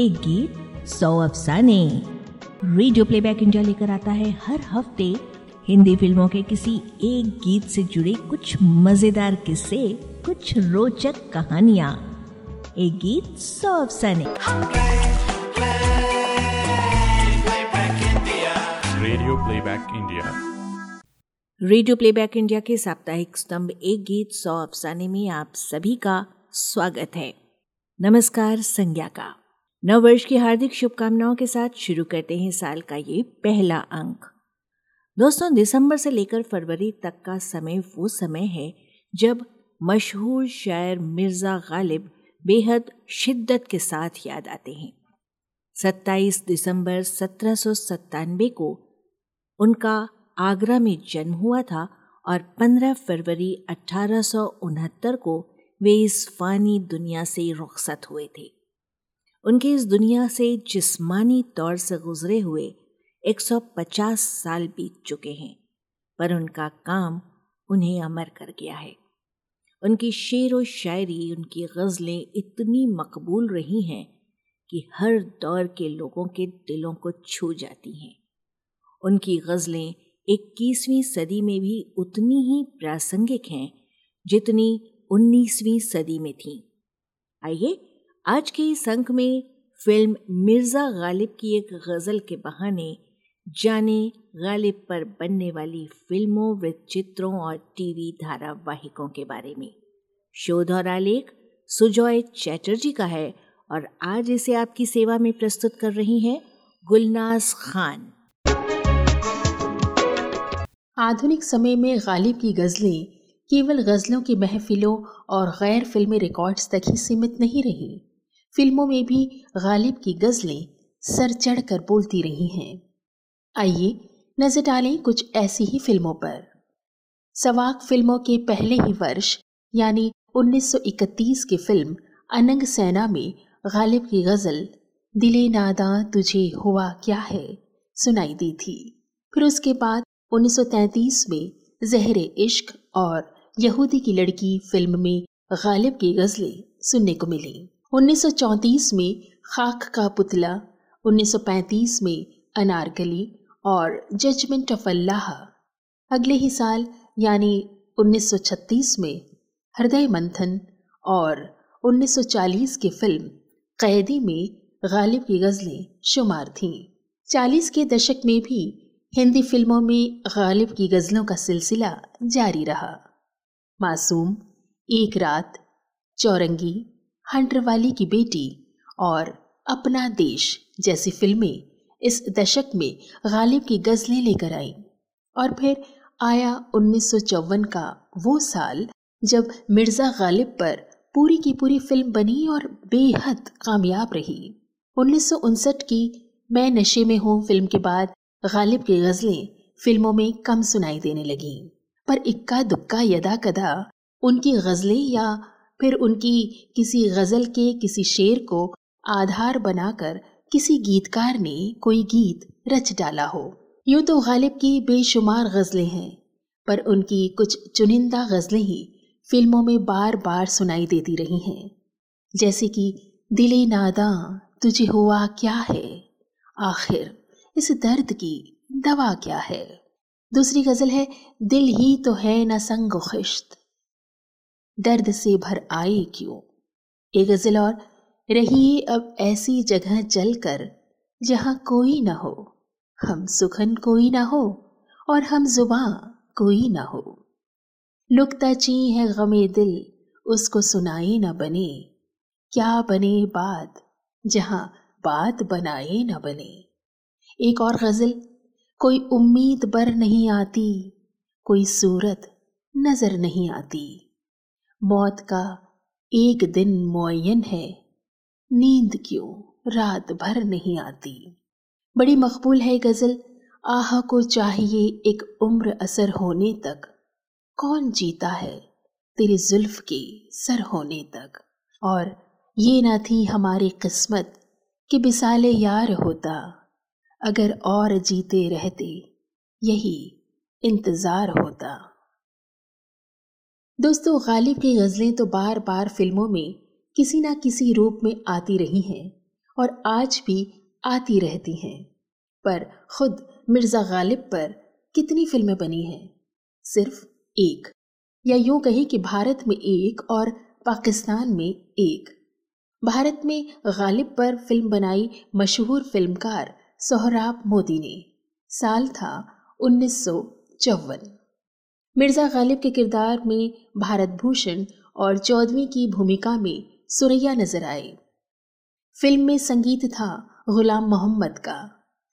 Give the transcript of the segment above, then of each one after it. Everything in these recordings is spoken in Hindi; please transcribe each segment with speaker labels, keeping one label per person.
Speaker 1: एक गीत सौ अफसाने। रेडियो प्लेबैक इंडिया लेकर आता है हर हफ़्ते हिंदी फ़िल्मों के किसी एक गीत से जुड़े कुछ मज़ेदार किस्से कुछ रोचक कहानियाँ। एक गीत सौ अफसाने।
Speaker 2: Radio playback India
Speaker 1: radio playback India के साप्ताहिक स्तंभ एक गीत सौ अफसाने में आप सभी का स्वागत है। नमस्कार संज्ञा का। नव वर्ष की हार्दिक शुभकामनाओं के साथ शुरू करते हैं साल का ये पहला अंक। दोस्तों, दिसंबर से लेकर फरवरी तक का समय वो समय है जब मशहूर शायर मिर्ज़ा गालिब बेहद शिद्दत के साथ याद आते हैं। 27 दिसंबर सत्रह सौ सत्तानबे को उनका आगरा में जन्म हुआ था और 15 फरवरी अठारह सौ उनहत्तर को वे इस फानी दुनिया से रुखसत हुए थे। उनके इस दुनिया से जिस्मानी तौर से गुजरे हुए 150 साल बीत चुके हैं, पर उनका काम उन्हें अमर कर गया है। उनकी शेर व शायरी, उनकी गज़लें इतनी मकबूल रही हैं कि हर दौर के लोगों के दिलों को छू जाती हैं। उनकी गज़लें इक्कीसवीं सदी में भी उतनी ही प्रासंगिक हैं जितनी उन्नीसवीं सदी में थी। आइए आज के इस अंक में फ़िल्म मिर्ज़ा गालिब की एक गज़ल के बहाने जाने गालिब पर बनने वाली फ़िल्मों वृत्त चित्रों और टीवी धारावाहिकों के बारे में। शोध और आलेख सुजॉय चैटर्जी का है और आज इसे आपकी सेवा में प्रस्तुत कर रही हैं गुलनाज खान।
Speaker 3: आधुनिक समय में गालिब की गज़लें केवल गज़लों की महफिलों और गैर फिल्मी रिकॉर्ड्स तक ही सीमित नहीं रही। फ़िल्मों में भी गालिब की गज़लें सर चढ़ कर बोलती रही हैं। आइए नज़र डालें कुछ ऐसी ही फ़िल्मों पर। सवाक फ़िल्मों के पहले ही वर्ष, यानी 1931 की फ़िल्म अनंग सेना में गालिब की गज़ल, दिले नादा तुझे हुआ क्या है, सुनाई दी थी। फिर उसके बाद 1933 में जहरे इश्क और यहूदी की लड़की फ़िल्म में गालिब की गजलें सुनने को मिली। 1934 में खाक का पुतला 1935 में अनारकली और जजमेंट ऑफ़ अल्लाह। अगले ही साल, यानी 1936 में हृदय मंथन और 1940 की फ़िल्म कैदी में गालिब की गज़लें शुमार थीं। 40 के दशक में भी हिंदी फ़िल्मों में गालिब की गज़लों का सिलसिला जारी रहा। मासूम, एक रात, चौरंगी हंटरवाली की बेटी और अपना देश जैसी फ़िल्में इस दशक में गालिब की गज़लें लेकर आई। और फिर आया उन्नीस का वो साल जब मिर्ज़ा गालिब पर पूरी की पूरी फ़िल्म बनी और बेहद कामयाब रही। उन्नीस सौ उनसठ की मैं नशे में हूँ फ़िल्म के बाद गालिब की गज़लें फ़िल्मों में कम सुनाई देने लगी। पर इक्का दुक्का यदा कदा उनकी गज़लें या फिर उनकी किसी गज़ल के, किसी शेर को आधार बनाकर किसी गीतकार ने कोई गीत रच डाला हो। यूँ तो गालिब की बेशुमार गज़लें हैं, पर उनकी कुछ चुनिंदा गज़लें ही फ़िल्मों में बार बार सुनाई देती रही हैं। जैसे कि दिले नादा, तुझे हुआ क्या है? आखिर इस दर्द की दवा क्या है? दूसरी गज़ल है, दिल ही तो है न संग खिश्त। दर्द से भर आए क्यों? एक गज़ल और रहिए अब ऐसी जगह चलकर, जहाँ कोई ना हो। हम सुखन कोई ना हो और हम जुबा कोई ना हो। लुकता ची है गमे दिल, उसको सुनाए न बने। क्या बने बात, जहाँ बात बनाए न बने। एक और गज़ल, कोई उम्मीद बर नहीं आती, कोई सूरत नज़र नहीं आती। मौत का एक दिन मुयन है। नींद क्यों रात भर नहीं आती? बड़ी मकबूल है गज़ल। आह को चाहिए एक उम्र असर होने तक। कौन जीता है तेरे जुल्फ के सर होने तक? और ये ना थी हमारी किस्मत कि बिसाले यार होता। अगर और जीते रहते, यही इंतज़ार होता। दोस्तों, गालिब की गज़लें तो बार बार फ़िल्मों में किसी ना किसी रूप में आती रही हैं और आज भी आती रहती हैं। पर खुद मिर्ज़ा गालिब पर कितनी फ़िल्में बनी हैं? सिर्फ़ एक, या यूँ कहें कि भारत में एक और पाकिस्तान में एक। भारत में गालिब पर फ़िल्म बनाई मशहूर फिल्मकार सोहराब मोदी ने। साल था उन्नीस सौ चौवन। मिर्ज़ा गालिब के किरदार में भारत भूषण और चौधरी की भूमिका में सुरैया नज़र आए। फ़िल्म में संगीत था गुलाम मोहम्मद का।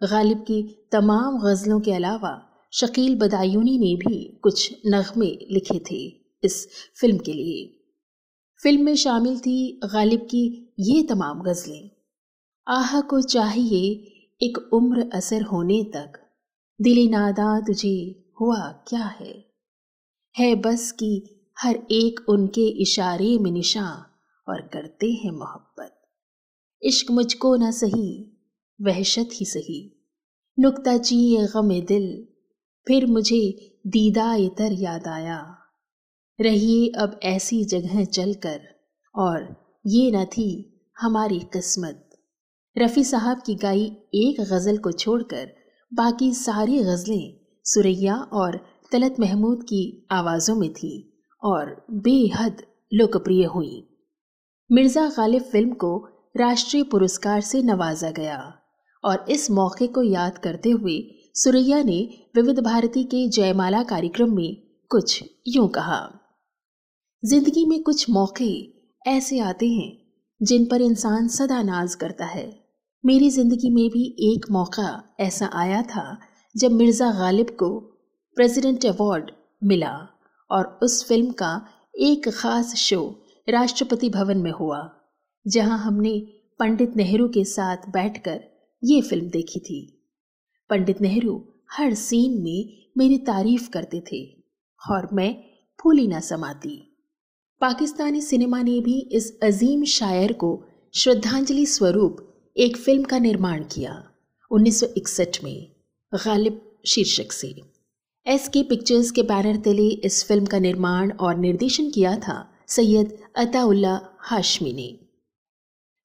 Speaker 3: गालिब की तमाम गज़लों के अलावा शकील बदायूनी ने भी कुछ नगमे लिखे थे इस फ़िल्म के लिए। फ़िल्म में शामिल थी गालिब की ये तमाम गज़लें। आह को चाहिए एक उम्र असर होने तक। दिली नादा तुझे हुआ क्या है? है बस कि हर एक उनके इशारे में निशा और करते हैं मोहब्बत। इश्क मुझको ना सही, वहशत ही सही। नुकता ची गम दिल, फिर मुझे दीदा इतर याद आया। रहिए अब ऐसी जगह चलकर, और ये न थी हमारी किस्मत। रफ़ी साहब की गाई एक गज़ल को छोड़कर बाकी सारी गज़लें सुरैया और तलत महमूद की आवाज़ों में थी और बेहद लोकप्रिय हुई। मिर्ज़ा गालिब फ़िल्म को राष्ट्रीय पुरस्कार से नवाजा गया और इस मौके को याद करते हुए सुरैया ने विविध भारती के जयमाला कार्यक्रम में कुछ यूँ कहा, ज़िंदगी में कुछ मौके ऐसे आते हैं जिन पर इंसान सदा नाज करता है। मेरी ज़िंदगी में भी एक मौका ऐसा आया था जब मिर्ज़ा गालिब को प्रेसिडेंट अवार्ड मिला और उस फ़िल्म का एक खास शो राष्ट्रपति भवन में हुआ, जहाँ हमने पंडित नेहरू के साथ बैठकर ये फ़िल्म देखी थी। पंडित नेहरू हर सीन में मेरी तारीफ़ करते थे और मैं फूली ना समाती। पाकिस्तानी सिनेमा ने भी इस अजीम शायर को श्रद्धांजलि स्वरूप एक फ़िल्म का निर्माण किया 1961 में, गालिब शीर्षक से। एस के पिक्चर्स के बैनर तले इस फ़िल्म का निर्माण और निर्देशन किया था सैयद अताउल्ला हाशमी ने।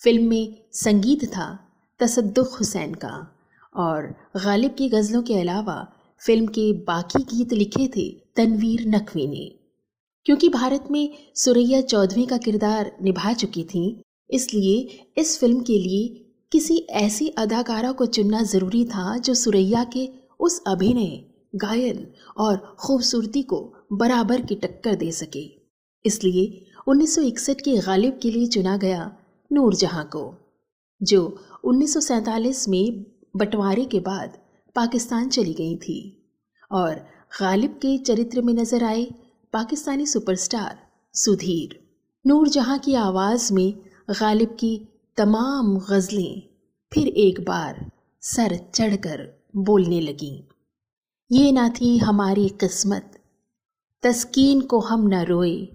Speaker 3: फ़िल्म में संगीत था तसद्दुख हुसैन का और गालिब की गज़लों के अलावा फ़िल्म के बाकी गीत लिखे थे तनवीर नकवी ने। क्योंकि भारत में सुरैया चौधरी का किरदार निभा चुकी थी, इसलिए इस फ़िल्म के लिए किसी ऐसी अदाकारा को चुनना ज़रूरी था जो सुरैया के उस अभिनय गायन और खूबसूरती को बराबर की टक्कर दे सके। इसलिए 1961 के गालिब के लिए चुना गया नूरजहां को, जो 1947 में बंटवारे के बाद पाकिस्तान चली गई थी और गालिब के चरित्र में नज़र आए पाकिस्तानी सुपरस्टार सुधीर। नूरजहां की आवाज़ में गालिब की तमाम गज़लें फिर एक बार सर चढ़कर बोलने लगीं। ये ना थी हमारी किस्मत। तस्कीन को हम न रोए।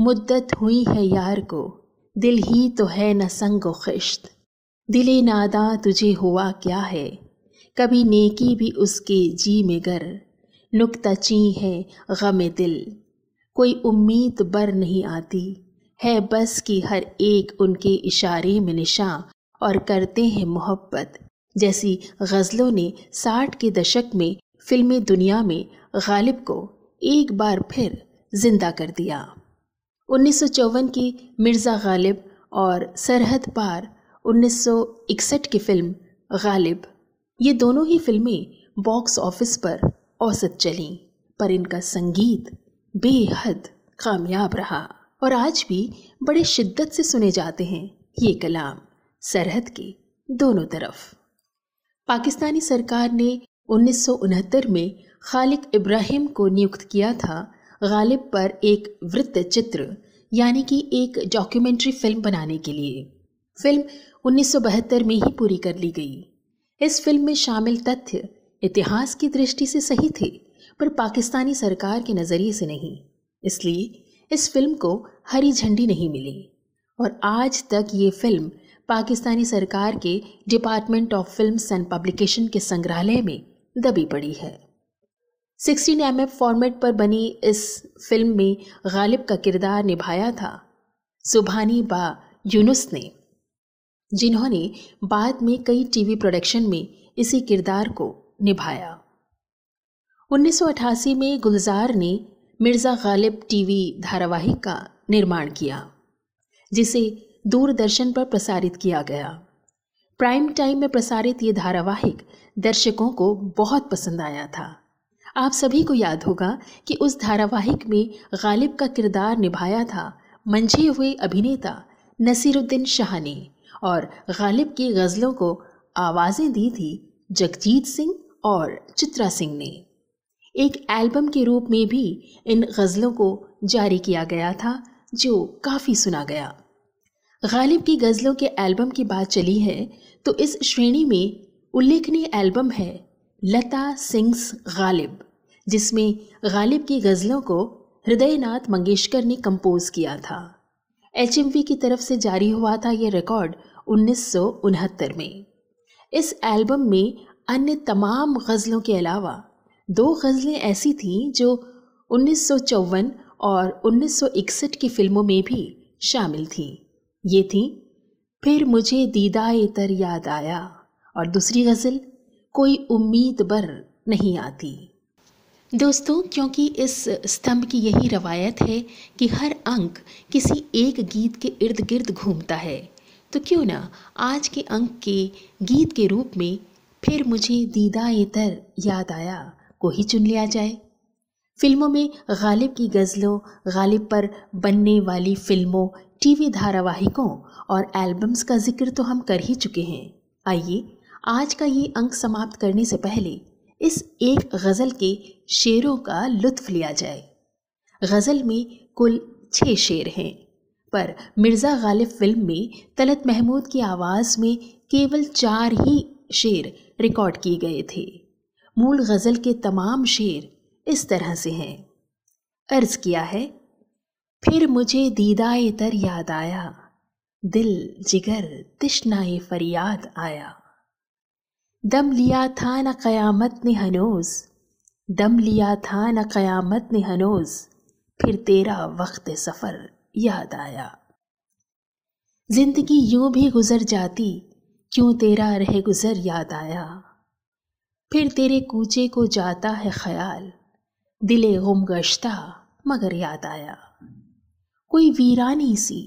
Speaker 3: मुद्दत हुई है यार को। दिल ही तो है न संग खिश्त। दिले नादा तुझे हुआ क्या है? कभी नेकी भी उसके जी में गर। नुकता ची है गम दिल। कोई उम्मीद बर नहीं आती। है बस कि हर एक उनके इशारे में निशा और करते हैं मोहब्बत। जैसी गज़लों ने साठ के दशक में फिल्मी दुनिया में गालिब को एक बार फिर ज़िंदा कर दिया। उन्नीस सौ चौवन की मिर्ज़ा गालिब और सरहद पार 1961 की फ़िल्म गालिब, ये दोनों ही फ़िल्में बॉक्स ऑफ़िस पर औसत चलीं, पर इनका संगीत बेहद कामयाब रहा। और आज भी बड़े शिद्दत से सुने जाते हैं ये कलाम, सरहद के दोनों तरफ़। पाकिस्तानी सरकार ने उन्नीस सौ उनहत्तर में खालिक इब्राहिम को नियुक्त किया था, गालिब पर एक वृत्त चित्र, यानी कि एक डॉक्यूमेंट्री फ़िल्म बनाने के लिए। फ़िल्म 1972 में ही पूरी कर ली गई। इस फ़िल्म में शामिल तथ्य इतिहास की दृष्टि से सही थे, पर पाकिस्तानी सरकार के नज़रिए से नहीं। इसलिए इस फ़िल्म को हरी झंडी नहीं मिली, और आज तक ये फ़िल्म पाकिस्तानी सरकार के department of film and publication के संग्रहालय में दबी पड़ी है। 16 एम फॉर्मेट पर बनी इस फ़िल्म में गालिब का किरदार निभाया था सुबहानी बा यूनुस ने, जिन्होंने बाद में कई टीवी प्रोडक्शन में इसी किरदार को निभाया। 1988 में गुलजार ने मिर्ज़ा गालिब टीवी धारावाहिक का निर्माण किया, जिसे दूरदर्शन पर प्रसारित किया गया। प्राइम टाइम में प्रसारित ये धारावाहिक दर्शकों को बहुत पसंद आया था। आप सभी को याद होगा कि उस धारावाहिक में गालिब का किरदार निभाया था मंझे हुए अभिनेता नसीरुद्दीन शाह ने और गालिब की गज़लों को आवाज़ें दी थी जगजीत सिंह और चित्रा सिंह ने। एक एल्बम के रूप में भी इन गज़लों को जारी किया गया था, जो काफ़ी सुना गया। गालिब की गज़लों के एल्बम की बात चली है तो इस श्रेणी में उल्लेखनीय एल्बम है लता सिंग्स गालिब, जिसमें गालिब की गज़लों को हृदयनाथ मंगेशकर ने कंपोज किया था। एचएमवी की तरफ़ से जारी हुआ था यह रिकॉर्ड उन्नीस सौ उनहत्तर में। इस एल्बम में अन्य तमाम गज़लों के अलावा दो गज़लें ऐसी थीं जो उन्नीस सौ चौवन और 1961 की फ़िल्मों में भी शामिल थीं। ये थी फिर मुझे दीदा तर याद आया और दूसरी गज़ल, कोई उम्मीद बर नहीं आती। दोस्तों, क्योंकि इस स्तंभ की यही रवायत है कि हर अंक किसी एक गीत के इर्द गिर्द घूमता है तो क्यों ना आज के अंक के गीत के रूप में फिर मुझे दीदा तर याद आया, को ही चुन लिया जाए। फ़िल्मों में गालिब की गज़लों, गालिब पर बनने वाली फ़िल्मों टीवी धारावाहिकों और एल्बम्स का ज़िक्र तो हम कर ही चुके हैं। आइए, आज का ये अंक समाप्त करने से पहले इस एक गज़ल के शेरों का लुत्फ लिया जाए। गज़ल में कुल छः शेर हैं, पर मिर्ज़ा गालिब फ़िल्म में तलत महमूद की आवाज़ में केवल चार ही शेर रिकॉर्ड किए गए थे। मूल गज़ल के तमाम शेर इस तरह से हैं। अर्ज़ किया है फिर मुझे दीदाए तर याद आया। दिल जिगर तिश्नाए फरियाद आया। दम लिया था न क़यामत ने हनोज। दम लिया था न क़यामत ने हनोज। फिर तेरा वक्त सफ़र याद आया। ज़िंदगी यूँ भी गुजर जाती, क्यों तेरा रह गुजर याद आया? फिर तेरे कूचे को जाता है ख्याल। दिले गुम गश्ता मगर याद आया। कोई वीरानी सी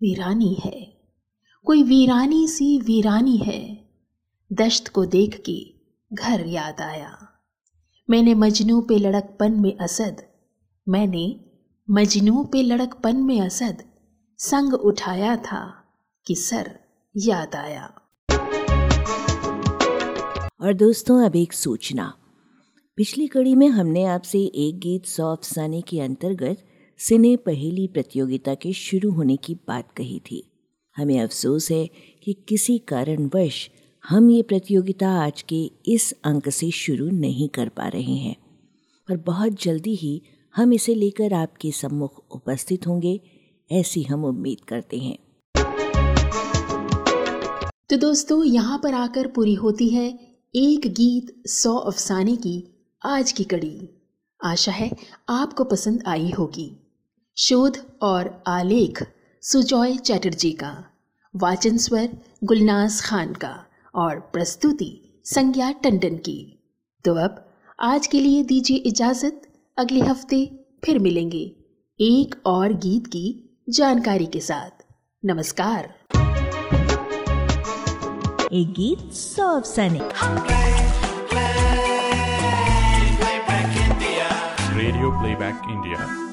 Speaker 3: वीरानी है। कोई वीरानी सी वीरानी है। दश्त को देख के घर याद आया। मैंने मजनू पे लड़कपन में असद, मैंने मजनू पे लड़कपन में असद संग उठाया था कि सर याद आया।
Speaker 1: और दोस्तों, अब एक सूचना। पिछली कड़ी में हमने आपसे एक गीत सौ अफसाने के अंतर्गत सिने पहेली प्रतियोगिता के शुरू होने की बात कही थी। हमें अफसोस है कि किसी कारणवश हम ये प्रतियोगिता आज के इस अंक से शुरू नहीं कर पा रहे हैं। पर बहुत जल्दी ही हम इसे लेकर आपके सम्मुख उपस्थित होंगे, ऐसी हम उम्मीद करते हैं।
Speaker 3: तो दोस्तों, यहाँ पर आकर पूरी होती है एक गीत सौ अफसाने की आज की कड़ी। आशा है आपको पसंद आई होगी। शोध और आलेख सुजॉय चैटर्जी का वाचन स्वर गुलनाज खान का और प्रस्तुति संज्ञा टंडन की। तो अब आज के लिए दीजिए इजाज़त अगले हफ़्ते फिर मिलेंगे एक और गीत की जानकारी के साथ। नमस्कार।
Speaker 1: एक गीत सौ अफसाने
Speaker 2: रेडियो प्लेबैक इंडिया।